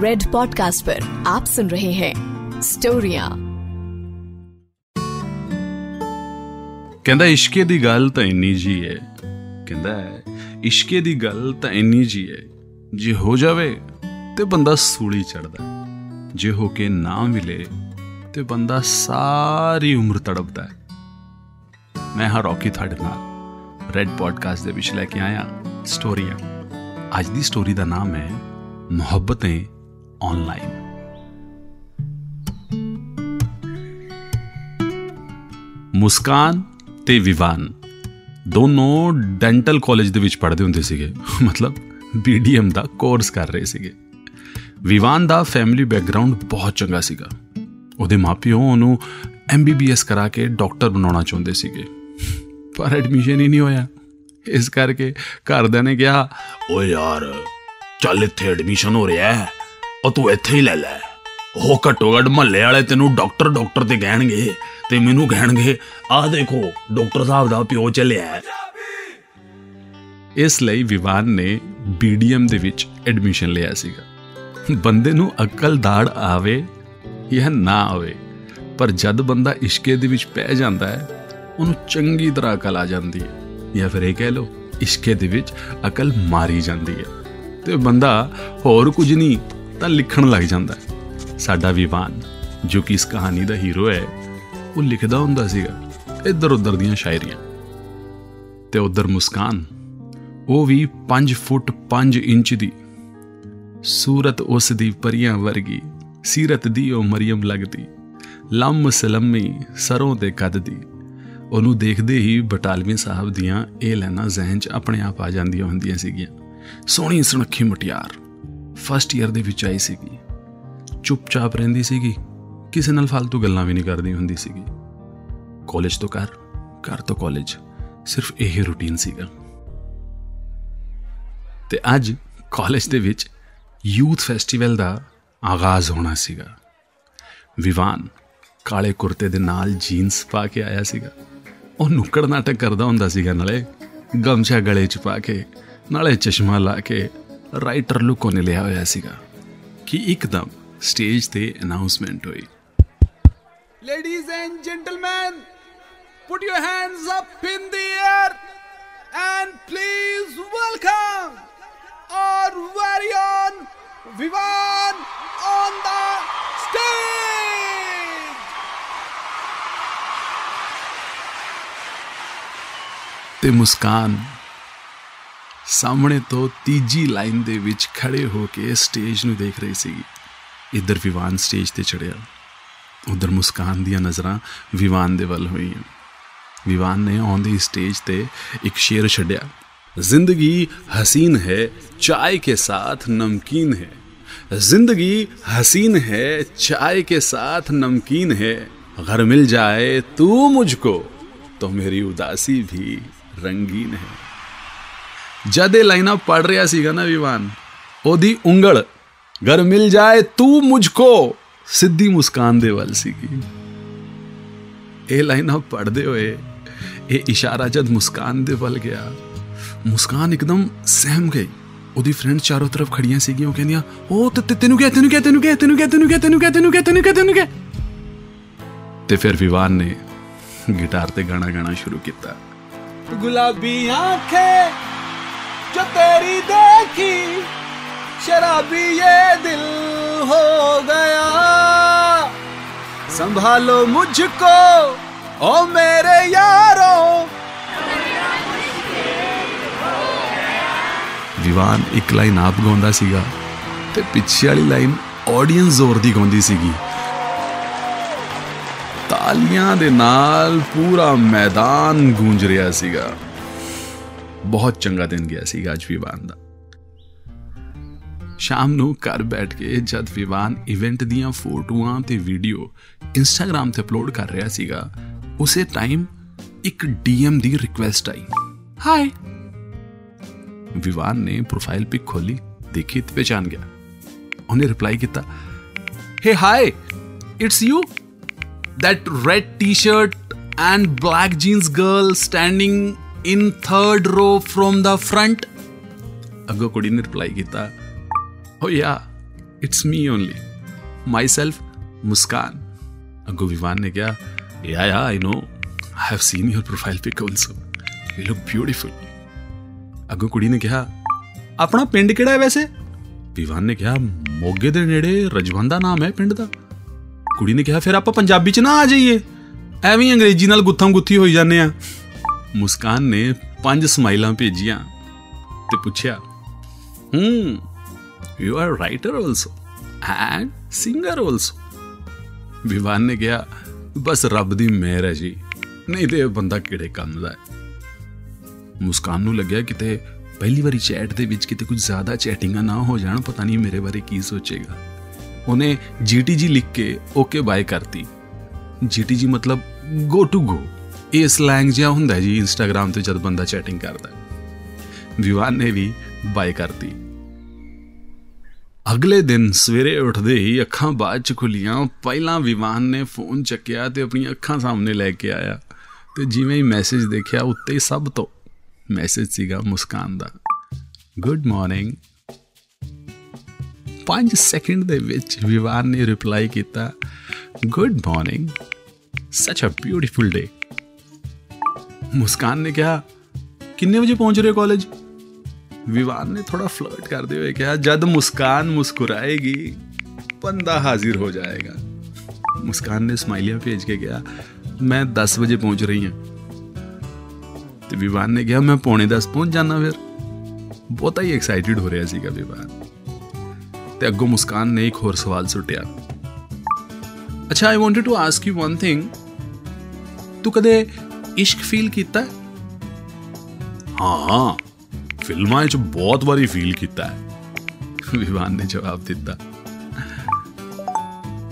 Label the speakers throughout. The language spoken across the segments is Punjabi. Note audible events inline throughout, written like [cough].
Speaker 1: रेड पॉडकास्ट पर आप सुन रहे हैं स्टोरियां
Speaker 2: ਕਹਿੰਦਾ ਇਸ਼ਕੇ ਦੀ ਗੱਲ ਤਾਂ ਇੰਨੀ ਜੀ ਹੈ ਕਹਿੰਦਾ ਇਸ਼ਕੇ ਦੀ ਗੱਲ ਤਾਂ ਇੰਨੀ ਜੀ ਹੈ ਜੇ ਹੋ ਜਾਵੇ ਤੇ ਬੰਦਾ ਸੂਲੀ ਚੜਦਾ ਜੇ ਹੋ ਕੇ ਨਾ ਮਿਲੇ ਤੇ ਬੰਦਾ ਸਾਰੀ ਉਮਰ ਤੜਪਦਾ ਹੈ ਮੈਂ ਹਾਂ ਰੌਕੀ ਤੁਹਾਡੇ ਨਾਲ ਰੈਡ ਪੋਡਕਾਸਟ ਦੇ ਵਿੱਚ ਲੈ ਕੇ ਆਇਆ ਸਟੋਰੀਆਂ ਅੱਜ ਦੀ ਸਟੋਰੀ ਦਾ ਨਾਮ ਹੈ ਮੁਹੱਬਤਾਂ ਆਨਲਾਈਨ ਮੁਸਕਾਨ ਤੇ ਵਿਵਾਨ ਦੋਨੋਂ ਡੈਂਟਲ ਕਾਲਜ ਦੇ ਵਿੱਚ ਪੜ੍ਹਦੇ ਹੁੰਦੇ ਸੀਗੇ। [laughs] ਮਤਲਬ ਬੀਡੀਐਮ ਦਾ ਕੋਰਸ ਕਰ ਰਹੇ ਸੀਗੇ। ਵਿਵਾਨ ਦਾ ਫੈਮਿਲੀ ਬੈਕਗ੍ਰਾਉਂਡ ਬਹੁਤ ਚੰਗਾ ਸੀਗਾ। ਉਹਦੇ ਮਾਪਿਓ ਉਹਨੂੰ ਐਮਬੀਬੀਐਸ ਕਰਾ ਕੇ ਡਾਕਟਰ ਬਣਾਉਣਾ ਚਾਹੁੰਦੇ ਸੀਗੇ। ਪਰ ਐਡਮਿਸ਼ਨ ਹੀ ਨਹੀਂ ਹੋਇਆ। ਇਸ ਕਰਕੇ ਘਰਦਿਆਂ ਨੇ ਕਿਹਾ ਓ ਯਾਰ, ਚੱਲ ਇੱਥੇ ਐਡਮਿਸ਼ਨ ਹੋ ਰਿਹਾ ਹੈ। ਉਹ ਤੂੰ ਇੱਥੇ ਹੀ ਲੈ ਲੈ। ਉਹ ਘੱਟੋ ਘੱਟ ਮਹੱਲੇ ਵਾਲੇ ਤੈਨੂੰ ਡਾਕਟਰ ਡਾਕਟਰ ਤੇ ਕਹਿਣਗੇ ਤੇ ਮੈਨੂੰ ਕਹਿਣਗੇ, ਆਹ ਦੇਖੋ, ਡਾਕਟਰ ਸਾਹਿਬ ਦਾ ਪਿਓ ਚੱਲਿਆ ਹੈ। ਇਸ ਲਈ ਵਿਵਾਨ ਨੇ ਬੀਡੀਐਮ ਦੇ ਵਿੱਚ ਐਡਮਿਸ਼ਨ ਲਿਆ ਸੀਗਾ। ਬੰਦੇ ਨੂੰ ਅਕਲ ਦਾੜ ਆਵੇ ਜਾਂ ਨਾ ਆਵੇ, ਪਰ ਜਦ ਬੰਦਾ ਇਸ਼ਕੇ ਦੇ ਵਿੱਚ ਪੈ ਜਾਂਦਾ ਹੈ, ਉਹਨੂੰ ਚੰਗੀ ਤਰ੍ਹਾਂ ਅਕਲ ਆ ਜਾਂਦੀ ਹੈ। ਜਾਂ ਫਿਰ ਇਹ ਕਹਿ ਲਓ, ਇਸ਼ਕੇ ਦੇ ਵਿੱਚ ਅਕਲ ਮਾਰੀ ਜਾਂਦੀ ਹੈ। ਤੇ ਬੰਦਾ ਹੋਰ ਕੁਝ ਨਹੀਂ ਤਾਂ ਲਿਖਣ ਲੱਗ ਜਾਂਦਾ ਹੈ। ਸਾਡਾ ਵਿਵਾਨ, ਜੋ ਕਿ ਇਸ ਕਹਾਣੀ ਦਾ ਹੀਰੋ ਹੈ, ਉਹ ਲਿਖਦਾ ਹੁੰਦਾ ਸੀਗਾ ਇੱਧਰ ਉੱਧਰ ਦੀਆਂ ਸ਼ਾਇਰੀਆਂ। ਤੇ ਉੱਧਰ ਮੁਸਕਾਨ, ਉਹ ਵੀ 5 ਫੁੱਟ 5 ਇੰਚ ਦੀ। ਸੂਰਤ ਉਸ ਦੀ ਪਰੀਆਂ ਵਰਗੀ, ਸੀਰਤ ਦੀ ਉਹ ਮਰੀਮ ਲੱਗਦੀ। ਲੰਮ ਸਲਮੀ ਸਰੋਂ ਦੇ ਕੱਦ ਦੀ ਉਹਨੂੰ ਦੇਖਦੇ ਹੀ ਬਟਾਲਵੀ ਸਾਹਿਬ ਦੀਆਂ ਇਹ ਲੈਣਾ ਜ਼ਿਹਨ 'ਚ ਆਪਣੇ ਆਪ ਆ ਜਾਂਦੀਆਂ ਹੁੰਦੀਆਂ ਸੀਗੀਆਂ। ਸੋਹਣੀ ਸੁਨੱਖੀ ਮੁਟਿਆਰ। ਫਸਟ ਈਅਰ ਦੇ ਵਿੱਚ ਆਈ ਸੀਗੀ। ਚੁੱਪਚਾਪ ਰਹਿੰਦੀ ਸੀਗੀ। ਕਿਸੇ ਨਾਲ ਫालतू ਗੱਲਾਂ ਵੀ ਨਹੀਂ ਕਰਦੀ ਹੁੰਦੀ ਸੀਗੀ। ਕਾਲਜ ਤੋਂ ਘਰ ਘਰ ਤੋਂ ਕਾਲਜ ਸਿਰਫ ਇਹ ਰੁਟੀਨ ਸੀਗਾ। ਤੇ ਅੱਜ ਕਾਲਜ ਦੇ ਵਿੱਚ ਯੂਥ ਫੈਸਟੀਵਲ ਦਾ ਆਗਾਜ਼ ਹੋਣਾ ਸੀਗਾ। ਵਿਵਾਨ ਕਾਲੇ ਕੁਰਤੇ ਦੇ ਨਾਲ ਜੀਨਸ ਪਾ ਕੇ ਆਇਆ ਸੀਗਾ। ਉਹ ਨੁੱਕੜ ਨਾਟਕ ਕਰਦਾ ਹੁੰਦਾ ਸੀਗਾ, ਨਾਲੇ ਗਮਛਾ ਗਲੇ 'ਚ ਪਾ ਕੇ, ਨਾਲੇ ਚਸ਼ਮਾ ਲਾ ਕੇ ਰਾਈਟਰ ਲੁੱਕ ਉਹਨੇ ਲਿਆ ਹੋਇਆ ਸੀਗਾ ਕਿ ਇੱਕਦਮ ਸਟੇਜ ਤੇ ਅਨਾਉਂਸਮੈਂਟ ਹੋਈ
Speaker 3: Ladies and gentlemen, put your hands up in the air and please welcome our very own Vivan on the stage.
Speaker 2: ਤੇ ਮੁਸਕਾਨ ਸਾਹਮਣੇ ਤੋਂ ਤੀਜੀ ਲਾਈਨ ਦੇ ਵਿੱਚ ਖੜੇ ਹੋ ਕੇ ਸਟੇਜ ਨੂੰ ਦੇਖ ਰਹੀ ਸੀ ਇੱਧਰ ਵਿਵਾਨ ਸਟੇਜ ਤੇ ਚੜਿਆ ਉਧਰ ਮੁਸਕਾਨ ਦੀਆਂ ਨਜ਼ਰਾਂ ਵਿਵਾਨ ਦੇ ਵੱਲ ਹੋਈਆਂ ਵਿਵਾਨ ਨੇ ਆਉਂਦੇ ਸਟੇਜ ਤੇ ਇੱਕ ਸ਼ੇਰ ਛੱਡਿਆ ਜ਼ਿੰਦਗੀ ਹਸੀਨ ਹੈ ਚਾय के साथ नमकीन है ज़िंदगी हसीन है चाय के साथ नमकीन है घर मिल जाए तू मुझको तो मेरी उदासी भी रंगीन है ਜਦ ਇਹ ਲਾਈਨਾਂ ਪੜ ਰਿਹਾ ਸੀਗਾ ਨਾ ਵਿਵਾਨ, ਉਹਦੀ ਉਂਗਲ, ਘਰ ਮਿਲ ਜਾਏ ਤੂੰ ਮੁਝਕੋ, ਸਿੱਧੀ ਮੁਸਕਾਨ ਦੇ ਵੱਲ ਸੀਗੀ। ਇਹ ਲਾਈਨਾਂ ਪੜਦੇ ਹੋਏ ਇਹ ਇਸ਼ਾਰਾ ਜਦ ਮੁਸਕਾਨ ਦੇ ਵੱਲ ਗਿਆ, ਮੁਸਕਾਨ ਇੱਕਦਮ ਸਹਿਮ ਗਈ। ਉਹਦੀ ਫਰੈਂਡ ਚਾਰੋਂ ਤਰਫ ਖੜੀਆਂ ਸੀਗੀਆਂ, ਉਹ ਕਹਿੰਦੀਆਂ, ਉਹ ਤੇ ਤੈਨੂੰ ਕਿਹਾ ਤੈਨੂੰ ਕਿਹਾ ਤੈਨੂੰ ਕਿਹਾ ਤੈਨੂੰ ਕਿਹਾ ਤੈਨੂੰ ਕਿਹਾ ਤੈਨੂੰ ਕਿਹਾ ਤੈਨੂੰ ਕਿਹਾ ਤੈਨੂੰ ਕਿਹਾ ਤੈਨੂੰ ਕਿਹਾ। ਤੇ ਫਿਰ ਵਿਵਾਨ ਨੇ ਗਿਟਾਰ ਤੇ ਗਾਣਾ ਗਾਣਾ ਸ਼ੁਰੂ ਕੀਤਾ।
Speaker 3: ਗੁਲਾਬੀ ਆਂਖੇ जो तेरी देखी शराबी ये दिल हो गया संभालो मुझको ओ मेरे यारो
Speaker 2: ਵਿਵਾਨ ਇੱਕ ਲਾਈਨ ਆਪ ਗਾਉਂਦਾ ਸੀਗਾ ਤੇ ਪਿੱਛੇ ਵਾਲੀ ਲਾਈਨ ਆਡੀਅנס ਜ਼ੋਰ ਦੀ ਗਾਉਂਦੀ ਸੀਗੀ। ਤਾਲੀਆਂ ਦੇ ਨਾਲ ਪੂਰਾ ਮੈਦਾਨ ਗੂੰਜ ਰਿਹਾ ਸੀਗਾ। ਬਹੁਤ ਚੰਗਾ ਦਿਨ ਗਿਆ ਸੀ ਅੱਜ ਵਿਵਾਨ ਦਾ। ਸ਼ਾਮ ਨੂੰ ਘਰ ਬੈਠ ਕੇ ਜਦ ਵਿਵਾਨ ਇਵੈਂਟ ਦੀਆਂ ਫੋਟੋਆਂ ਤੇ ਵੀਡੀਓ ਇੰਸਟਾਗ੍ਰam ਤੇ ਅਪਲੋਡ ਕਰ ਰਿਹਾ ਸੀਗਾ, ਉਸੇ ਟਾਈਮ ਇੱਕ ਡੀਐਮ ਦੀ ਰਿਕੁਐਸਟ ਆਈ। ਹਾਈ ਵਿਵਾਨ ਨੇ ਪ੍ਰੋਫਾਈਲ ਪਿਕ ਖੋਲੀ ਦੇਖੀ ਤੇ ਪਛਾਣ ਗਿਆ। ਉਹਨੇ ਰਿਪਲਾਈ ਕੀਤਾ hey hi it's you that red t-shirt and black jeans girl standing in third row from the front ਅੱਗੋਂ ਕੁੜੀ ਨੇ ਰਿਪਲਾਈ ਕੀਤਾ ਓ yeah it's me only myself Muskaan. ਅੱਗੋਂ ਵਿਵਾਨ ਨੇ ਕਿਹਾ yeah yeah I know I have seen your profile pic also you look beautiful ਅੱਗੋਂ ਕੁੜੀ ਨੇ ਕਿਹਾ, ਆਪਣਾ ਪਿੰਡ ਕਿਹੜਾ ਹੈ ਵੈਸੇ? ਵਿਵਾਨ ਨੇ ਕਿਹਾ, ਮੋਗੇ ਦੇ ਨੇੜੇ ਰਜਵੰਦਾ ਨਾਮ ਹੈ ਪਿੰਡ ਦਾ। ਕੁੜੀ ਨੇ ਕਿਹਾ, ਫਿਰ ਆਪਾਂ ਪੰਜਾਬੀ ਚ ਨਾ ਆ ਜਾਈਏ, ਐਵੇਂ ਅੰਗਰੇਜ਼ੀ ਨਾਲ ਗੁੱਥਮ ਗੁੱਥੀ ਹੋਈ ਜਾਂਦੇ ਆ। ਮੁਸਕਾਨ ਨੇ ਪੰਜ ਸਮਾਈਲਾਂ ਭੇਜੀਆਂ ਤੇ ਪੁੱਛਿਆ, who you are writer also and singer also Vivaan ਨੇ ਕਿਹਾ, ਬਸ ਰੱਬ ਦੀ ਮਿਹਰ ਹੈ ਜੀ, ਨਹੀਂ ਤੇ ਇਹ ਬੰਦਾ ਕਿਹੜੇ ਕੰਮ ਦਾ ਹੈ? ਮੁਸਕਾਨ ਨੂੰ ਲੱਗਿਆ ਕਿਤੇ ਪਹਿਲੀ ਵਾਰੀ ਚੈਟ ਦੇ ਵਿੱਚ ਕਿਤੇ ਕੁਝ ਜ਼ਿਆਦਾ ਚੈਟਿੰਗਾਂ ਨਾ ਹੋ ਜਾਣ, ਪਤਾ ਨਹੀਂ ਮੇਰੇ ਬਾਰੇ ਕੀ ਸੋਚੇਗਾ। ਉਹਨੇ ਜੀਟੀਜੀ ਲਿਖ ਕੇ ਓਕੇ ਬਾਏ ਕਰਤੀ। ਜੀਟੀਜੀ ਮਤਲਬ ਗੋ ਟੂ ਗੋ ਇਹ ਸਲੈਂਗ ਜਿਹਾ ਹੁੰਦਾ ਜੀ ਇੰਸਟਾਗ੍ਰam ਤੇ ਜਦ ਬੰਦਾ ਚੈਟਿੰਗ ਕਰਦਾ। ਵਿਵਾਨ ਨੇ ਵੀ ਬਾਏ ਕਰਤੀ। ਅਗਲੇ ਦਿਨ ਸਵੇਰੇ ਉੱਠਦੇ ਹੀ ਅੱਖਾਂ ਬਾਅਦ ਚ ਖੁੱਲੀਆਂ, ਪਹਿਲਾਂ ਵਿਵਾਨ ਨੇ ਫੋਨ ਚੱਕਿਆ ਤੇ ਆਪਣੀਆਂ ਅੱਖਾਂ ਸਾਹਮਣੇ ਲੈ ਕੇ ਆਇਆ ਤੇ ਜਿਵੇਂ ਹੀ ਮੈਸੇਜ ਦੇਖਿਆ ਉੱਤੇ ਸਭ ਤੋਂ ਮੈਸੇਜ ਸੀਗਾ ਮੁਸਕਾਨ ਦਾ। ਗੁੱਡ ਮਾਰਨਿੰਗ 5 ਸੈਕਿੰਡ ਦੇ ਵਿੱਚ ਵਿਵਾਨ ਨੇ ਰਿਪਲਾਈ ਕੀਤਾ ਗੁੱਡ ਮਾਰਨਿੰਗ ਸੱਚ ਅ ਬਿਊਟੀਫੁਲ ਡੇ ਮੁਸਕਾਨ ਨੇ ਕਿਹਾ, ਕਿੰਨੇ ਵਜੇ ਪਹੁੰਚ ਰਹੇ ਕਾਲਜ ਵਿਵਾਨ ਨੇ ਥੋੜਾ ਫਲਰਟ ਕਰਦੇ ਹੋਏ ਕਿਹਾ, ਜਦ ਮੁਸਕਾਨ ਮੁਸਕਰਾਏਗੀ, ਬੰਦਾ ਹਾਜ਼ਰ ਹੋ ਜਾਏਗਾ। ਮੁਸਕਾਨ ਨੇ ਸਮਾਈਲੀਆਂ ਭੇਜ ਕੇ ਕਿਹਾ, ਮੈਂ 10 ਵਜੇ ਪਹੁੰਚ ਰਹੀ ਹਾਂ। ਤੇ ਵਿਵਾਨ ਨੇ ਕਿਹਾ, ਮੈਂ ਪੌਣੇ 10 ਪਹੁੰਚ ਜਾਣਾ ਫਿਰ। ਬਹੁਤਾ ਹੀ ਐਕਸਾਈਟਿਡ ਹੋ ਰਿਹਾ ਸੀਗਾ ਵਿਵਾਨ। ਤੇ ਅੱਗੋਂ ਮੁਸਕਾਨ ਨੇ ਇੱਕ ਹੋਰ ਸਵਾਲ ਸੁੱਟਿਆ, ਅੱਛਾ I wanted to ask you one thing ਤੂੰ ਕਦੇ ਇਸ਼ਕ ਫੀਲ ਕੀਤਾ ਹਾਂ? ਫਿਲਮਾਂ 'ਚ ਬਹੁਤ ਵਾਰੀ ਫੀਲ ਕੀਤਾ ਹੈ। ਵਿਵਾਨ ਨੇ ਜਵਾਬ ਦਿੱਤਾ।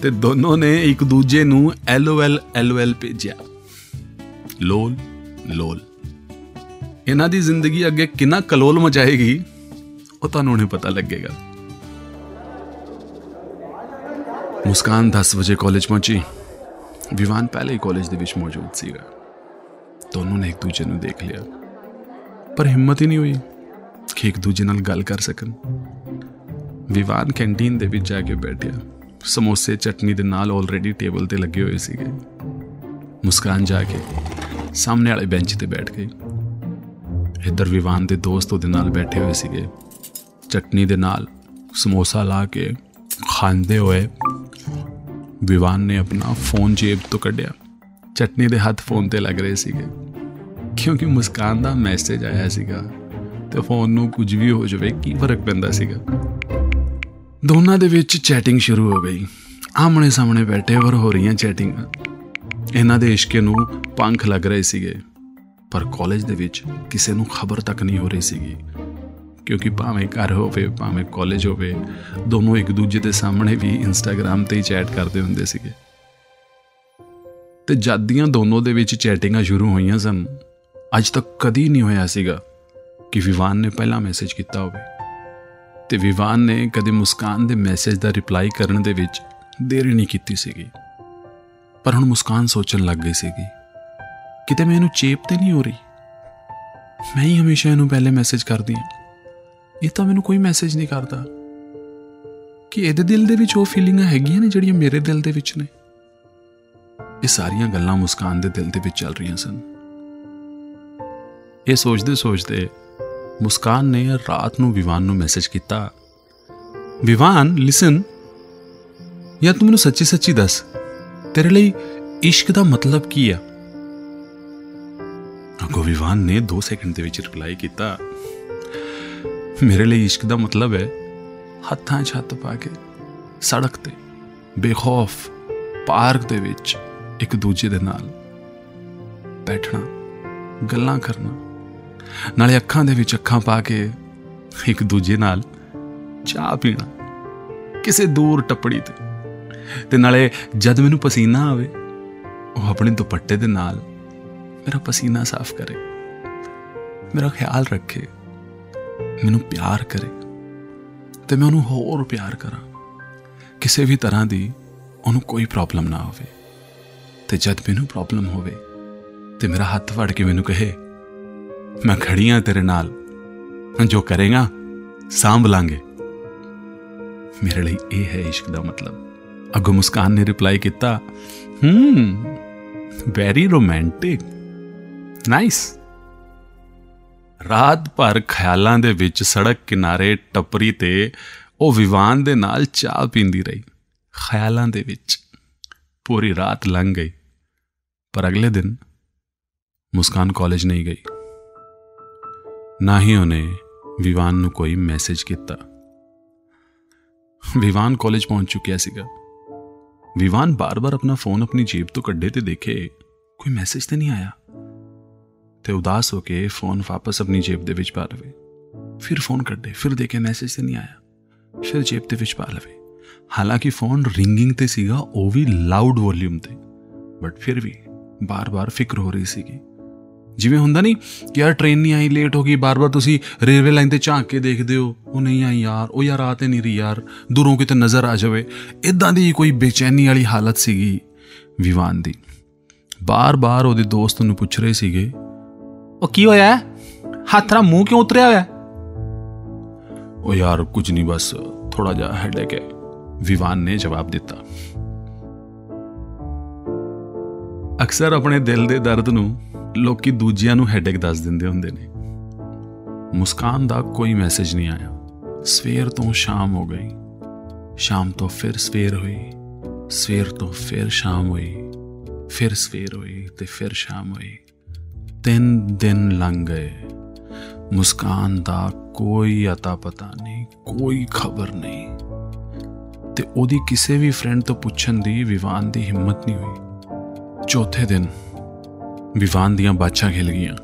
Speaker 2: ਤੇ ਦੋਨੋਂ ਨੇ ਇੱਕ ਦੂਜੇ ਨੂੰ ਐਲਓਐਲ ਐਲਓਐਲ ਭੇਜਿਆ। ਲੋਲ ਲੋਲ ਇਹਨਾਂ ਦੀ ਜ਼ਿੰਦਗੀ ਅੱਗੇ ਕਿੰਨਾ ਕਲੋਲ ਮਚਾਏਗੀ, ਉਹ ਤੁਹਾਨੂੰ ਨਹੀਂ ਪਤਾ ਲੱਗੇਗਾ। ਮੁਸਕਾਨ 10 ਵਜੇ ਕਾਲਜ ਪਹੁੰਚੀ। ਵਿਵਾਨ ਪਹਿਲੇ ਹੀ ਕਾਲਜ ਦੇ ਵਿੱਚ ਮੌਜੂਦ ਸੀਗਾ। ਦੋਨੋਂ ਨੇ ਇੱਕ ਦੂਜੇ ਨੂੰ ਦੇਖ ਲਿਆ। ਪਰ ਹਿੰਮਤ ਹੀ ਨਹੀਂ ਹੋਈ ਕਿ ਇੱਕ ਦੂਜੇ ਨਾਲ ਗੱਲ ਕਰ ਸਕਣ। ਵਿਵਾਨ ਕੈਂਟੀਨ ਦੇ ਵਿੱਚ ਜਾ ਕੇ ਬੈਠਿਆ। ਸਮੋਸੇ, ਚਟਨੀ ਦੇ ਨਾਲ ਆਲਰੇਡੀ ਟੇਬਲ ਤੇ ਲੱਗੇ ਹੋਏ ਸੀਗੇ। ਮੁਸਕਾਨ ਜਾ ਕੇ ਸਾਹਮਣੇ ਵਾਲੇ ਬੈਂਚ ਤੇ ਬੈਠ ਗਈ। ਇੱਧਰ ਵਿਵਾਨ ਦੇ ਦੋਸਤ ਉਹਦੇ ਨਾਲ ਬੈਠੇ ਹੋਏ ਸੀਗੇ। ਚਟਨੀ ਦੇ ਨਾਲ ਸਮੋਸਾ ਲਾ ਕੇ ਖਾਂਦੇ ਹੋਏ ਵਿਵਾਨ ਨੇ ਆਪਣਾ ਫੋਨ ਜੇਬ ਤੋਂ ਕੱਢਿਆ। ਚਟਨੀ ਦੇ ਹੱਥ ਫੋਨ ਤੇ ਲੱਗ ਰਹੇ ਸੀਗੇ। ਕਿਉਂਕਿ ਮੁਸਕਾਨ ਦਾ ਮੈਸੇਜ ਆਇਆ ਸੀਗਾ ਤੇ ਫੋਨ ਨੂੰ ਕੁਝ ਵੀ ਹੋ ਜਾਵੇ, ਕੀ ਫ਼ਰਕ ਪੈਂਦਾ ਸੀਗਾ? ਦੋਨਾਂ ਦੇ ਵਿੱਚ ਚੈਟਿੰਗ ਸ਼ੁਰੂ ਹੋ ਗਈ। ਆਮਣੇ ਸਾਹਮਣੇ ਬੈਠੇ ਹੋਰ ਹੋ ਰਹੀਆਂ ਚੈਟਿੰਗਾਂ ਇਹਨਾਂ ਦੇ ਇਸ਼ਕੇ ਨੂੰ ਪੰਖ ਲੱਗ ਰਹੇ ਸੀਗੇ, ਪਰ ਕਾਲਜ ਦੇ ਵਿੱਚ ਕਿਸੇ ਨੂੰ ਖਬਰ ਤੱਕ ਨਹੀਂ ਹੋ ਰਹੀ ਸੀਗੀ। ਕਿਉਂਕਿ ਭਾਵੇਂ ਘਰ ਹੋਵੇ, ਭਾਵੇਂ ਕਾਲਜ ਹੋਵੇ, ਦੋਨੋਂ ਇੱਕ ਦੂਜੇ ਦੇ ਸਾਹਮਣੇ ਵੀ ਇੰਸਟਾਗ੍ਰam ਤੇ ਹੀ ਚੈਟ ਕਰਦੇ ਹੁੰਦੇ ਸੀਗੇ। ਤੇ ਜਦ ਦੀਆਂ ਦੋਨੋਂ ਦੇ ਵਿੱਚ ਚੈਟਿੰਗਾਂ ਸ਼ੁਰੂ ਹੋਈਆਂ ਸਨ। ਅੱਜ ਤੱਕ ਕਦੀ ਨਹੀਂ ਹੋਇਆ ਸੀਗਾ ਕਿ ਵਿਵਾਨ ਨੇ ਪਹਿਲਾ ਮੈਸੇਜ ਕੀਤਾ ਹੋਵੇ। ਤੇ ਵਿਵਾਨ ਨੇ ਕਦੇ ਮੁਸਕਾਨ ਦੇ ਮੈਸੇਜ ਦਾ ਰਿਪਲਾਈ ਕਰਨ ਦੇ ਵਿੱਚ ਦੇਰੀ ਨਹੀਂ ਕੀਤੀ ਸੀਗੀ। ਪਰ ਹੁਣ ਮੁਸਕਾਨ ਸੋਚਣ ਲੱਗ ਗਈ ਸੀਗੀ, ਕਿਤੇ ਮੈਂ ਇਹਨੂੰ ਚੇਪ ਤੇ ਨਹੀਂ ਹੋ ਰਹੀ? ਮੈਂ ਹੀ ਹਮੇਸ਼ਾ ਇਹਨੂੰ ਪਹਿਲੇ ਮੈਸੇਜ ਕਰਦੀ ਹਾਂ। ਇਹ ਤਾਂ ਮੈਨੂੰ ਕੋਈ ਮੈਸੇਜ ਨਹੀਂ ਕਰਦਾ। ਕਿ ਇਹਦੇ ਦਿਲ ਦੇ ਵਿੱਚ ਉਹ ਫੀਲਿੰਗਾਂ ਹੈਗੀਆਂ ਨੇ ਜਿਹੜੀਆਂ ਮੇਰੇ ਦਿਲ ਦੇ ਵਿੱਚ ਨੇ? ਇਹ ਸਾਰੀਆਂ ਗੱਲਾਂ ਮੁਸਕਾਨ ਦੇ ਦਿਲ ਦੇ ਵਿੱਚ ਚੱਲ ਰਹੀਆਂ ਸਨ। ਇਹ ਸੋਚਦੇ ਸੋਚਦੇ ਮੁਸਕਾਨ ਨੇ ਰਾਤ ਨੂੰ ਵਿਵਾਨ ਨੂੰ ਮੈਸੇਜ ਕੀਤਾ, ਵਿਵਾਨ ਲਿਸਨ ਯਾ ਤੂੰ ਮੈਨੂੰ ਸੱਚੀ ਸੱਚੀ ਦੱਸ, ਤੇਰੇ ਲਈ ਇਸ਼ਕ ਦਾ ਮਤਲਬ ਕੀ ਆ? ਅਗੋ ਵਿਵਾਨ ਨੇ 2 ਸੈਕਿੰਡ ਦੇ ਵਿੱਚ ਰਿਪਲਾਈ ਕੀਤਾ, ਮੇਰੇ ਲਈ ਇਸ਼ਕ ਦਾ ਮਤਲਬ ਹੈ ਹੱਥਾਂ 'ਚ ਹੱਥ ਪਾ ਕੇ ਸੜਕ ਤੇ ਬੇਖੌਫ ਪਾਰਕ ਦੇ ਵਿੱਚ ਇੱਕ ਦੂਜੇ ਦੇ ਨਾਲ ਬੈਠਣਾ, ਗੱਲਾਂ ਕਰਨਾ, ਨਾਲੇ ਅੱਖਾਂ ਦੇ ਵਿੱਚ ਅੱਖਾਂ ਪਾ ਕੇ ਇੱਕ ਦੂਜੇ ਨਾਲ ਚਾਹ ਪੀਣਾ, ਕਿਸੇ ਦੂਰ ਟੱਪੜੀ ਤੇ। ਤੇ ਨਾਲੇ ਜਦ ਮੈਨੂੰ ਪਸੀਨਾ ਆਵੇ, ਉਹ ਆਪਣੇ ਦੁਪੱਟੇ ਦੇ ਨਾਲ ਮੇਰਾ ਪਸੀਨਾ ਸਾਫ਼ ਕਰੇ, ਮੇਰਾ ਖਿਆਲ ਰੱਖੇ, ਮੈਨੂੰ ਪਿਆਰ ਕਰੇ ਤੇ ਮੈਂ ਉਹਨੂੰ ਹੋਰ ਪਿਆਰ ਕਰਾਂ। ਕਿਸੇ ਵੀ ਤਰ੍ਹਾਂ ਦੀ ਉਹਨੂੰ ਕੋਈ ਪ੍ਰੋਬਲਮ ਨਾ ਹੋਵੇ। ਤੇ ਜਦ ਮੈਨੂੰ ਪ੍ਰੋਬਲਮ ਹੋਵੇ ਤੇ ਮੇਰਾ ਹੱਥ ਫੜ ਕੇ ਮੈਨੂੰ ਕਹੇ, ਮੈਂ ਖੜੀ ਆ ਤੇਰੇ ਨਾਲ। ਜੋ ਕਰੇਗਾ, ਸਾਂਭ ਲਾਂਗੇ। ਮੇਰੇ ਲਈ ਇਹ ਹੈ ਇਸ਼ਕ ਦਾ ਮਤਲਬ। ਅੱਗੋਂ ਮੁਸਕਾਨ ਨੇ ਰਿਪਲਾਈ ਕੀਤਾ ਹਮ ਵੈਰੀ ਰੋਮਾਂਟਿਕ ਨਾਈਸ ਰਾਤ ਭਰ ਖਿਆਲਾਂ ਦੇ ਵਿੱਚ ਸੜਕ ਕਿਨਾਰੇ ਟੱਪਰੀ ਤੇ ਉਹ ਵਿਵਾਨ ਦੇ ਨਾਲ ਚਾਹ ਪੀਂਦੀ ਰਹੀ। ਖਿਆਲਾਂ ਦੇ ਵਿੱਚ ਪੂਰੀ ਰਾਤ ਲੰਘ ਗਈ। ਪਰ ਅਗਲੇ ਦਿਨ ਮੁਸਕਾਨ ਕਾਲਜ ਨਹੀਂ ਗਈ ਨਾ ਹੀ ਉਹਨੇ ਵਿਵਾਨ ਨੂੰ ਕੋਈ ਮੈਸੇਜ ਕੀਤਾ ਵਿਵਾਨ ਕਾਲਜ ਪਹੁੰਚ ਚੁੱਕਿਆ ਸੀਗਾ ਵਿਵਾਨ ਬਾਰ-ਬਾਰ ਆਪਣਾ ਫੋਨ ਆਪਣੀ ਜੇਬ ਤੋਂ ਕੱਢੇ ਤੇ ਦੇਖੇ ਕੋਈ ਮੈਸੇਜ ਤੇ ਨਹੀਂ ਆਇਆ ਤੇ ਉਦਾਸ ਹੋ ਕੇ ਫੋਨ ਵਾਪਸ ਆਪਣੀ ਜੇਬ ਦੇ ਵਿੱਚ ਪਾ ਲਵੇ ਫਿਰ ਫੋਨ ਕੱਢੇ ਫਿਰ ਦੇਖੇ ਮੈਸੇਜ ਤੇ ਨਹੀਂ ਆਇਆ ਫਿਰ ਜੇਬ ਦੇ ਵਿੱਚ ਪਾ ਲਵੇ ਹਾਲਾਂਕਿ ਫੋਨ ਰਿੰਗਿੰਗ ਤੇ ਸੀਗਾ ਉਹ ਵੀ ਲਾਊਡ ਵੋਲਿਊਮ ਤੇ ਬਟ ਫਿਰ ਵੀ ਬਾਰ-ਬਾਰ ਫਿਕਰ ਹੋ ਰਹੀ ਸੀਗੀ। ਜਿਵੇਂ ਹੁੰਦਾ ਨਹੀਂ ਕਿ ਯਾਰ ਟ੍ਰੇਨ ਨਹੀਂ ਆਈ ਲੇਟ ਹੋ ਗਈ, ਬਾਰ-ਬਾਰ ਤੁਸੀਂ ਰੇਲਵੇ ਲਾਈਨ ਤੇ ਝਾਂਕ ਕੇ ਦੇਖਦੇ ਹੋ, ਉਹ ਨਹੀਂ ਆਈ ਯਾਰ, ਉਹ ਯਾਰ ਆਤੇ ਨਹੀਂ ਰਹੀ ਯਾਰ, ਦੂਰੋਂ ਕਿਤੇ ਨਜ਼ਰ ਆ ਜਾਵੇ। ਇਦਾਂ ਦੀ ਕੋਈ ਬੇਚੈਨੀ ਵਾਲੀ ਹਾਲਤ ਸੀਗੀ ਵਿਵਾਨ ਦੀ। ਬਾਰ-ਬਾਰ ਉਹਦੇ ਦੋਸਤ ਨੂੰ ਪੁੱਛ ਰਹੇ ਸੀਗੇ,
Speaker 3: ਉਹ ਕੀ ਹੋਇਆ? ਹੱਥ ਨਾਲ ਮੂੰਹ ਕਿਉਂ ਉਤਰਿਆ ਹੋਇਆ?
Speaker 2: ਉਹ ਯਾਰ ਕੁਝ ਨਹੀਂ, ਬਸ ਥੋੜਾ ਜਿਹਾ ਹੈਡੇਕ ਹੈ। ਵਿਵਾਨ ਨੇ ਜਵਾਬ ਦਿੱਤਾ। ਅਕਸਰ ਆਪਣੇ ਦਿਲ ਦੇ ਦਰਦ ਨੂੰ ਲੋਕੀ ਦੂਜਿਆਂ ਨੂੰ ਹੈਡੇਕ ਦੱਸ ਦਿੰਦੇ ਹੁੰਦੇ ਨੇ। ਮੁਸਕਾਨ ਦਾ ਕੋਈ ਮੈਸੇਜ ਨਹੀਂ ਆਇਆ। ਸਵੇਰ ਤੋਂ ਸ਼ਾਮ ਹੋ ਗਈ। ਸ਼ਾਮ ਤੋਂ ਫਿਰ ਸਵੇਰ ਹੋਈ। ਸਵੇਰ ਤੋਂ ਫਿਰ ਸ਼ਾਮ ਹੋਈ। ਫਿਰ ਸਵੇਰ ਹੋਈ ਤੇ ਫਿਰ ਸ਼ਾਮ ਹੋਈ। ਤਿੰਨ ਦਿਨ ਲੰਘ ਗਏ। ਮੁਸਕਾਨ ਦਾ ਕੋਈ ਅਤਾ ਪਤਾ ਨਹੀਂ, ਕੋਈ ਖਬਰ ਨਹੀਂ। ਤੇ ਉਹਦੀ ਕਿਸੇ ਵੀ ਫਰੈਂਡ ਤੋਂ ਪੁੱਛਣ ਦੀ, ਵਿਵਾਨ ਦੀ ਹਿੰਮਤ ਨਹੀਂ ਹੋਈ। ਚੌਥੇ ਦਿਨ ਵਿਵਾਨ ਦੀਆਂ ਬਾਛਾਂ ਖਿਲ ਗਈਆਂ।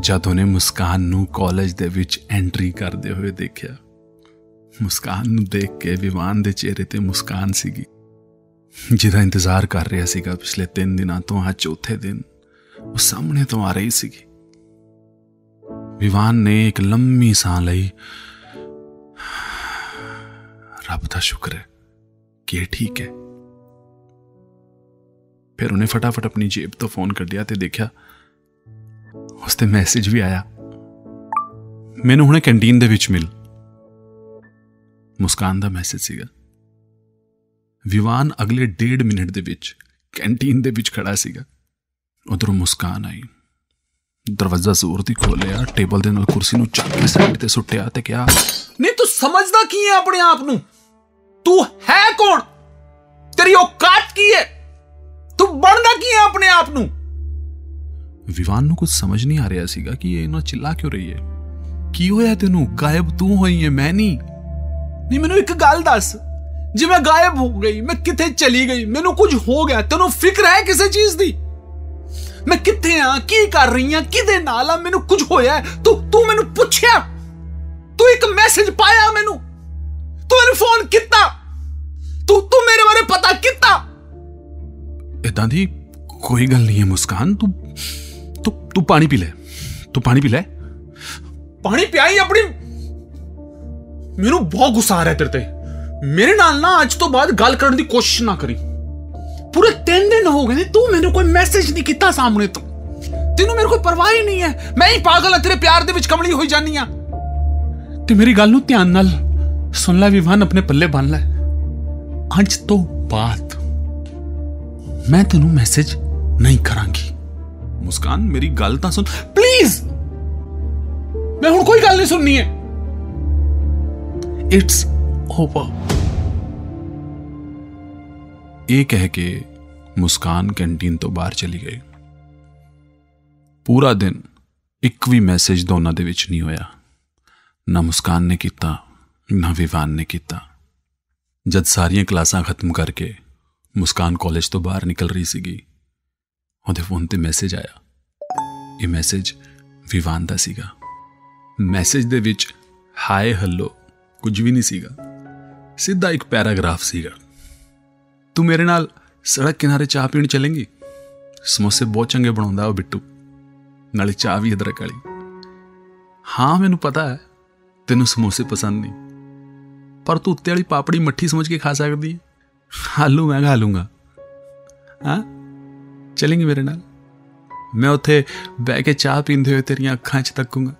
Speaker 2: ਜਦ ਉਹਨੇ ਮੁਸਕਾਨ ਨੂੰ ਕਾਲਜ ਦੇ ਵਿੱਚ ਐਂਟਰੀ ਕਰਦੇ ਹੋਏ ਦੇਖਿਆ, ਮੁਸਕਾਨ ਨੂੰ ਦੇਖ ਕੇ ਵਿਵਾਨ ਦੇ ਚਿਹਰੇ ਤੇ ਮੁਸਕਾਨ ਸੀਗੀ। ਜਿਹਦਾ ਇੰਤਜ਼ਾਰ ਕਰ ਰਿਹਾ ਸੀਗਾ ਪਿਛਲੇ 3 ਦਿਨਾਂ ਤੋਂ ਅੱਜ ਚੌਥੇ ਦਿਨ ਉਹ ਸਾਹਮਣੇ ਤੋਂ ਆ ਰਹੀ ਸੀਗੀ। ਵਿਵਾਨ ਨੇ ਇੱਕ ਲੰਮੀ ਸਾਹ ਲਈ, ਰੱਬ ਦਾ ਸ਼ੁਕਰ ਹੈ ਕਿ ਠੀਕ ਹੈ। ਫਿਰ ਉਹਨੇ ਫਟਾਫਟ ਆਪਣੀ ਜੇਬ ਤੋਂ ਫੋਨ ਕੱਢਿਆ ਤੇ ਦੇਖਿਆ ਉਸ ਤੇ ਮੈਸੇਜ ਵੀ ਆਇਆ ਮੈਨੂੰ ਹੁਣੇ ਕੈਂਟੀਨ ਦੇ ਵਿੱਚ ਮਿਲ ਮੁਸਕਾਨ ਦਾ ਮੈਸੇਜ ਸੀਗਾ ਵਿਵਾਨ ਅਗਲੇ 1.5 ਮਿੰਟ ਦੇ ਵਿੱਚ ਕੈਂਟੀਨ ਦੇ ਵਿੱਚ ਖੜਾ ਸੀਗਾ ਉਧਰੋਂ ਮੁਸਕਾਨ ਆਈ ਦਰਵਾਜ਼ਾ ਜ਼ੋਰ ਦੀ ਖੋਲਿਆ ਟੇਬਲ ਦੇ ਨਾਲ ਕੁਰਸੀ ਨੂੰ ਚੱਕ ਕੇ ਸਾਈਡ ਤੇ ਸੁੱਟਿਆ ਤੇ ਕਿਹਾ
Speaker 3: ਨਹੀਂ ਤੂੰ ਸਮਝਦਾ ਕੀ ਹੈ ਆਪਣੇ ਆਪ ਨੂੰ ਤੂੰ ਹੈ ਕੌਣ ਤੇਰੀ ਔਕਾਤ ਕੀ ਹੈ ਤੂੰ ਬਣਦਾ ਕੀ ਹੈ ਆਪਣੇ ਆਪ ਨੂੰ।
Speaker 2: ਵਿਵਾਨ ਨੂੰ ਕੁਝ ਸਮਝ ਨਹੀਂ ਆ ਰਿਹਾ ਸੀਗਾ ਕਿ ਇਹ ਇਹਨਾਂ ਚਿੱਲਾ ਕਿਉਂ ਰਹੀ ਹੈ। ਕੀ ਹੋਇਆ ਤੈਨੂੰ? ਗਾਇਬ ਤੂੰ ਹੋਈ ਹੈ, ਮੈਂ ਨਹੀਂ।
Speaker 3: ਨਹੀਂ, ਮੈਨੂੰ ਇੱਕ ਗੱਲ ਦੱਸ। ਜੇ ਮੈਂ ਗਾਇਬ ਹੋ ਗਈ, ਮੈਂ ਕਿੱਥੇ ਚਲੀ ਗਈ? ਮੈਨੂੰ ਕੁਝ ਹੋ ਗਿਆ? ਤੈਨੂੰ ਫਿਕਰ ਹੈ ਕਿਸੇ ਚੀਜ਼ ਦੀ? ਮੈਂ ਕਿੱਥੇ ਆ? ਕੀ ਕਰ ਰਹੀ ਆ? ਕਿਹਦੇ ਨਾਲ ਆ? ਮੈਨੂੰ ਕੁਝ ਹੋਇਆ ਹੈ? ਤੂੰ ਤੂੰ ਮੈਨੂੰ ਪੁੱਛਿਆ? ਤੂੰ ਇੱਕ ਮੈਸੇਜ ਪਾਇਆ ਮੈਨੂੰ? ਤੂੰ ਮੈਨੂੰ ਫੋਨ ਕੀਤਾ? ਤੂੰ ਤੂੰ ਮੇਰੇ ਬਾਰੇ ਪਤਾ ਕੀਤਾ?
Speaker 2: ਇਦਾਂ ਦੀ ਕੋਈ ਗੱਲ ਨਹੀਂ ਹੈ ਮੁਸਕਾਨ, ਤੂੰ ਤੂੰ ਤੂੰ ਪਾਣੀ ਪੀ ਲੈ, ਤੂੰ ਪਾਣੀ ਪੀ ਲੈ।
Speaker 3: ਪਾਣੀ ਪਿਆਈ ਆਪਣੀ। ਮੈਨੂੰ ਬਹੁਤ ਗੁੱਸਾ ਆ ਰਿਹਾ ਤੇਰੇ ਤੇ। ਮੇਰੇ ਨਾਲ ਨਾ ਅੱਜ ਤੋਂ ਬਾਅਦ ਗੱਲ ਕਰਨ ਦੀ ਕੋਸ਼ਿਸ਼ ਨਾ ਕਰੀ। ਪੂਰੇ 3 ਦਿਨ ਹੋ ਗਏ ਨੇ, ਤੂੰ ਮੈਨੂੰ ਕੋਈ ਮੈਸੇਜ ਨਹੀਂ ਕੀਤਾ ਸਾਹਮਣੇ ਤੋਂ। ਤੈਨੂੰ ਮੇਰੇ ਕੋਈ ਪਰਵਾਹ ਹੀ ਨਹੀਂ ਹੈ। ਮੈਂ ਹੀ ਪਾਗਲ ਹਾਂ, ਤੇਰੇ ਪਿਆਰ ਦੇ ਵਿੱਚ ਕਮਲੀ ਹੋਈ ਜਾਨੀ ਆ ਤੇ ਮੇਰੀ ਗੱਲ ਨੂੰ ਧਿਆਨ ਨਾਲ ਸੁਣ ਲੈ ਵਿਵਾਨ ਆਪਣੇ ਪੱਲੇ ਬੰਨ ਲੈ। ਅੱਜ ਤੋਂ ਬਾਅਦ ਮੈਂ ਤੈਨੂੰ ਮੈਸੇਜ ਨਹੀਂ ਕਰਾਂਗੀ।
Speaker 2: ਮੁਸਕਾਨ, ਮੇਰੀ ਗੱਲ ਤਾਂ ਸੁਣ।
Speaker 3: ਪਲੀਜ਼ ਮੈਂ ਹੁਣ ਕੋਈ ਗੱਲ ਨਹੀਂ ਸੁਣਨੀ ਹੈ। ਇਟਸ ਓਵਰ
Speaker 2: ਇਹ ਕਹਿ ਕੇ ਮੁਸਕਾਨ ਕੈਂਟੀਨ ਤੋਂ ਬਾਹਰ ਚਲੀ ਗਈ। ਪੂਰਾ ਦਿਨ ਇੱਕ ਵੀ ਮੈਸੇਜ ਦੋਨਾਂ ਦੇ ਵਿੱਚ ਨਹੀਂ ਹੋਇਆ। ਨਾ ਮੁਸਕਾਨ ਨੇ ਕੀਤਾ, ਨਾ ਵਿਵਾਨ ਨੇ ਕੀਤਾ। ਜਦ ਸਾਰੀਆਂ ਕਲਾਸਾਂ ਖਤਮ ਕਰਕੇ ਮੁਸਕਾਨ ਕਾਲਜ ਤੋਂ ਬਾਹਰ ਨਿਕਲ ਰਹੀ ਸੀਗੀ ਉਹਦੇ ਫੋਨ ਤੇ ਮੈਸੇਜ ਆਇਆ ਇਹ ਮੈਸੇਜ ਵਿਵਾਨ ਦਾ ਸੀਗਾ ਮੈਸੇਜ ਦੇ ਵਿੱਚ ਹਾਏ ਹਲੋ ਕੁਝ ਵੀ ਨਹੀਂ ਸੀਗਾ ਸਿੱਧਾ ਇੱਕ ਪੈਰਾਗ੍ਰਾਫ ਸੀਗਾ ਤੂੰ ਮੇਰੇ ਨਾਲ ਸੜਕ ਕਿਨਾਰੇ ਚਾਹ ਪੀਣ ਚੱਲੇਂਗੀ ਸਮੋਸੇ ਬਹੁਤ ਚੰਗੇ ਬਣਾਉਂਦਾ ਉਹ ਬਿੱਟੂ ਨਾਲੇ ਚਾਹ ਵੀ ਅਦਰਕ ਵਾਲੀ ਹਾਂ ਮੈਨੂੰ ਪਤਾ ਹੈ ਤੈਨੂੰ ਸਮੋਸੇ ਪਸੰਦ ਨਹੀਂ ਪਰ ਤੂੰ ਉੱਤੇ ਵਾਲੀ ਪਾਪੜੀ ਮੱਠੀ ਸਮਝ ਕੇ ਖਾ ਸਕਦੀ ਹੈ ਆਲੂ ਮੈਂ ਖਾ ਲੂੰਗਾ ਹਾਂ ਚੱਲੇਂਗੀ ਮੇਰੇ ਨਾਲ। ਮੈਂ ਉੱਥੇ ਬਹਿ ਕੇ ਚਾਹ ਪੀਂਦੇ ਹੋਏ ਤੇਰੀਆਂ ਅੱਖਾਂ 'ਚ ਤੱਕੂੰਗਾ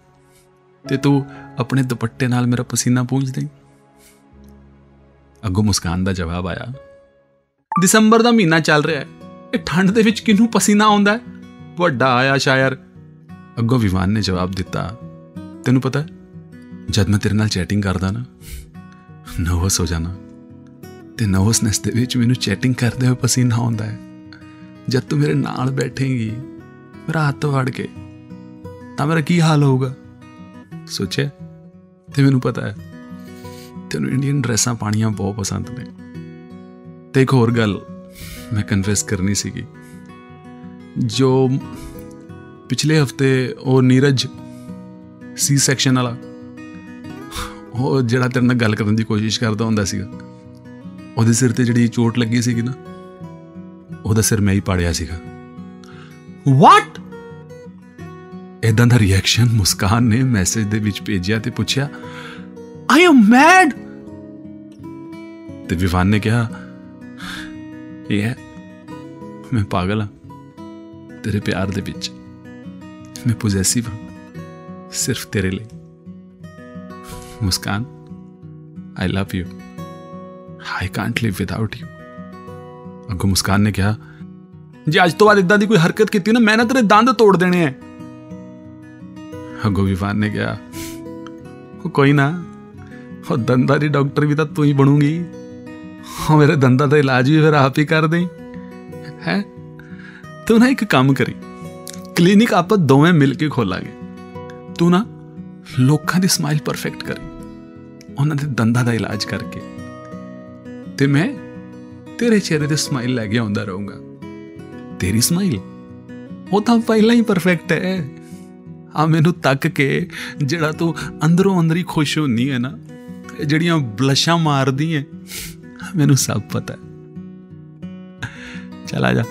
Speaker 2: ਤੇ ਤੂੰ ਆਪਣੇ ਦੁਪੱਟੇ ਨਾਲ ਮੇਰਾ ਪਸੀਨਾ ਪੂੰਝ ਦੇਂ ਅੱਗੋਂ ਮੁਸਕਾਨ ਦਾ ਜਵਾਬ ਆਇਆ ਦਸੰਬਰ ਦਾ ਮਹੀਨਾ ਚੱਲ ਰਿਹਾ ਹੈ। ਇਹ ਠੰਡ ਦੇ ਵਿੱਚ ਕਿਹਨੂੰ ਪਸੀਨਾ ਆਉਂਦਾ ਹੈ? ਵੱਡਾ ਆਇਆ ਸ਼ਾਇਰ। ਅੱਗੋਂ ਵਿਵਾਨ ਨੇ ਜਵਾਬ ਦਿੱਤਾ ਤੈਨੂੰ ਪਤਾ ਹੈ, ਜਦ ਮੈਂ ਤੇਰੇ ਨਾਲ ਚੈਟਿੰਗ ਕਰਦਾ ਨਾ ਨਰਵਸ ਹੋ ਜਾਣਾ ਤੇ ਨਰਵਸਨੈਸ ਦੇ ਵਿੱਚ ਮੈਨੂੰ ਚੈਟਿੰਗ ਕਰਦੇ ਹੋਏ ਪਸੀਨਾ ਆਉਂਦਾ ਹੈ। ਜਦ ਤੂੰ ਮੇਰੇ ਨਾਲ ਬੈਠੇਂਗੀ, ਮੇਰਾ ਹੱਥ ਫੜ ਕੇ, ਤਾਂ ਮੇਰਾ ਕੀ ਹਾਲ ਹੋਊਗਾ? ਸੋਚਿਆ? ਤੇ ਮੈਨੂੰ ਪਤਾ ਹੈ, ਤੈਨੂੰ ਇੰਡੀਅਨ ਡਰੈਸਾਂ ਪਾਣੀਆਂ ਬਹੁਤ ਪਸੰਦ ਨੇ। ਤੇ ਇੱਕ ਹੋਰ ਗੱਲ ਮੈਂ ਕਨਫੈਸ ਕਰਨੀ ਸੀਗੀ। ਜੋ ਪਿਛਲੇ ਹਫ਼ਤੇ ਉਹ ਨੀਰਜ ਸੀ ਸੈਕਸ਼ਨ ਵਾਲਾ, ਉਹ ਜਿਹੜਾ ਤੇਰੇ ਨਾਲ ਗੱਲ ਕਰਨ ਦੀ ਕੋਸ਼ਿਸ਼ ਕਰਦਾ ਹੁੰਦਾ ਸੀਗਾ, ਉਹਦੇ ਸਿਰ ਤੇ ਜਿਹੜੀ ਚੋਟ ਲੱਗੀ ਸੀਗੀ ਨਾ ਉਹਦਾ ਸਿਰ ਮੈਂ ਹੀ ਪਾੜਿਆ ਸੀਗਾ
Speaker 3: ਵਾਟ
Speaker 2: ਇਦਾਂ ਦਾ ਰਿਐਕਸ਼ਨ ਮੁਸਕਾਨ ਨੇ ਮੈਸੇਜ ਦੇ ਵਿੱਚ ਭੇਜਿਆ ਤੇ ਪੁੱਛਿਆ
Speaker 3: ਆਈ ਐਮ ਮੈਡ
Speaker 2: ਤੇ ਵਿਵਾਨ ਨੇ ਕਿਹਾ ਇਹ ਹੈ ਮੈਂ ਪਾਗਲ ਹਾਂ ਤੇਰੇ ਪਿਆਰ ਦੇ ਵਿੱਚ ਮੈਂ ਪੋਜੈਸਿਵ ਹਾਂ ਸਿਰਫ ਤੇਰੇ ਲਈ Muskaan I love you I can't live without you ਅੱਗੋਂ ਮੁਸਕਾਨ ਨੇ ਕਿਹਾ, ਜੇ ਅੱਜ ਤੋਂ ਬਾਅਦ ਇਦਾਂ ਦੀ ਕੋਈ ਹਰਕਤ ਕੀਤੀ ਨਾ, ਮੈਂ ਨਾ ਤੇਰੇ ਦੰਦ ਤੋੜ ਦੇਣੇ ਆ ਅੱਗੋਂ ਵਿਵਾਨ ਨੇ ਕਿਹਾ, ਉਹ ਕੋਈ ਨਾ, ਉਹ ਦੰਦਾਂ ਦੀ ਡਾਕਟਰ ਵੀ ਤਾਂ ਤੂੰ ਹੀ ਬਣੂਗੀ। ਉਹ ਮੇਰੇ ਦੰਦਾਂ ਦਾ ਇਲਾਜ ਵੀ ਫਿਰ ਆਪ ਹੀ ਕਰ ਦੇਈ। ਹੈ? ਤੂੰ ਨਾ ਇੱਕ ਕੰਮ ਕਰੀ। ਕਲੀਨਿਕ ਆਪਾਂ ਦੋਵੇਂ ਮਿਲ ਕੇ ਖੋਲਾਂਗੇ। ਤੂੰ ਨਾ ਲੋਕਾਂ ਦੀ ਸਮਾਈਲ ਪਰਫੈਕਟ ਕਰੀ। ਉਹਨਾਂ ਦੇ ਦੰਦਾਂ ਦਾ ਇਲਾਜ ਕਰਕੇ। ਤੇ ਮੈਂ ਤੇਰੇ ਚਿਹਰੇ ਤੇ ਸਮਾਈਲ ਲੈ ਕੇ ਆਉਂਦਾ ਰਹੂੰਗਾ। ਤੇਰੀ ਸਮਾਈਲ ਉਹ ਤਾਂ ਪਹਿਲਾਂ ਹੀ ਪਰਫੈਕਟ ਹੈ। ਆ ਮੈਨੂੰ ਤੱਕ ਕੇ ਜਿਹੜਾ ਤੂੰ ਅੰਦਰੋਂ ਅੰਦਰ ਹੀ ਖੁਸ਼ ਹੁੰਨੀ ਹੈ ਨਾ ਇਹ ਜਿਹੜੀਆਂ ਬਲਸ਼ਾਂ ਮਾਰਦੀ ਹੈ, ਮੈਨੂੰ ਸਭ ਪਤਾ ਹੈ। ਚਲਾ ਜਾ।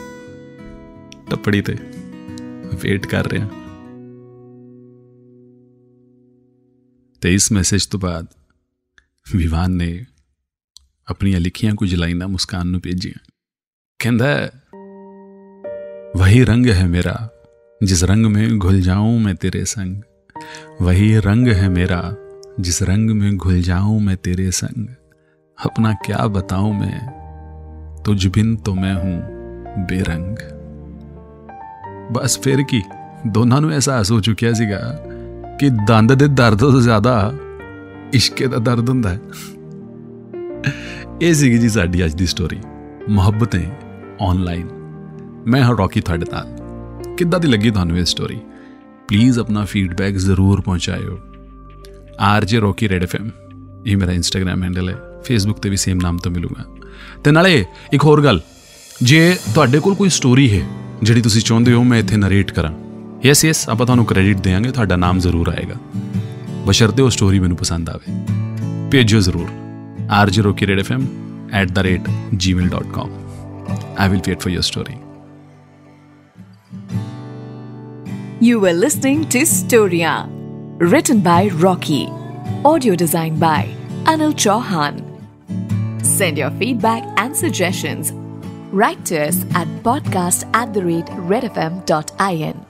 Speaker 2: ਟੱਪੜੀ ਤੇ ਵੇਟ ਕਰ ਰਿਹਾ। ਤੇ ਇਸ ਮੈਸੇਜ ਤੋਂ ਬਾਅਦ ਵਿਵਾਨ ਨੇ ਆਪਣੀਆਂ ਲਿਖੀਆਂ ਕੁਝ ਲਾਈਨਾਂ ਮੁਸਕਾਨ ਨੂੰ ਭੇਜੀਆਂ ਕਹਿੰਦਾ ਹੈ, वही रंग है मेरा जिस रंग में घुल जाऊं मैं तेरे संग वही रंग है मेरा जिस रंग में घुल जाऊं मैं तेरे संग अपना क्या बताऊं मैं तुझ बिन तो मैं हूं बेरंग ਬਸ ਫਿਰ ਕੀ ਦੋਨਾਂ ਨੂੰ ਅਹਿਸਾਸ ਹੋ ਚੁੱਕਿਆ ਸੀਗਾ ਕਿ ਦੰਦ ਦੇ ਦਰਦ ਤੋਂ ਜ਼ਿਆਦਾ ਇਸ਼ਕੇ ਦਾ ਦਰਦ ਹੁੰਦਾ ਹੈ ਇਹ ਸੀਗੀ ਜੀ ਸਾਡੀ ਅੱਜ ਦੀ ਸਟੋਰੀ ਮੁਹੱਬਤਾਂ ਆਨਲਾਈਨ ਮੈਂ ਹਾਂ ਰੌਕੀ ਤੁਹਾਡੇ ਨਾਲ। ਕਿੱਦਾਂ ਦੀ ਲੱਗੀ ਤੁਹਾਨੂੰ ਇਹ ਸਟੋਰੀ ਪਲੀਜ਼ ਆਪਣਾ ਫੀਡਬੈਕ ਜ਼ਰੂਰ ਪਹੁੰਚਾਇਓ। ਆਰਜੇ ਰੌਕੀ ਰੈਡ ਐਫਐਮ ਇਹ ਮੇਰਾ ਇੰਸਟਾਗ੍ਰam ਹੈਂਡਲ ਹੈ। ਫੇਸਬੁੱਕ ਤੇ ਵੀ ਸੇਮ ਨਾਮ ਤੋਂ ਮਿਲੂਗਾ। ਤੇ ਨਾਲੇ ਇੱਕ ਹੋਰ ਗੱਲ। ਜੇ ਤੁਹਾਡੇ ਕੋਲ ਕੋਈ ਸਟੋਰੀ ਹੈ, ਜਿਹੜੀ ਤੁਸੀਂ ਚਾਹੁੰਦੇ ਹੋ, ਮੈਂ ਇੱਥੇ ਨਰੇਟ ਕਰਾਂ। ਯੈਸ ਯੈਸ ਆਪਾਂ ਤੁਹਾਨੂੰ ਕ੍ਰੈਡਿਟ ਦੇਵਾਂਗੇ, ਤੁਹਾਡਾ ਨਾਮ ਜ਼ਰੂਰ ਆਏਗਾ। ਬਸ਼ਰਤੇ ਉਹ ਸਟੋਰੀ ਮੈਨੂੰ ਪਸੰਦ ਆਵੇ। ਭੇਜੋ ਜ਼ਰੂਰ। rjrokirefm@gmail.com I will wait for your story.
Speaker 1: You were listening to Storia, written by Rocky, audio designed by Anil Chauhan. Send your feedback and suggestions. Write to us at podcast at the rate redfm.in.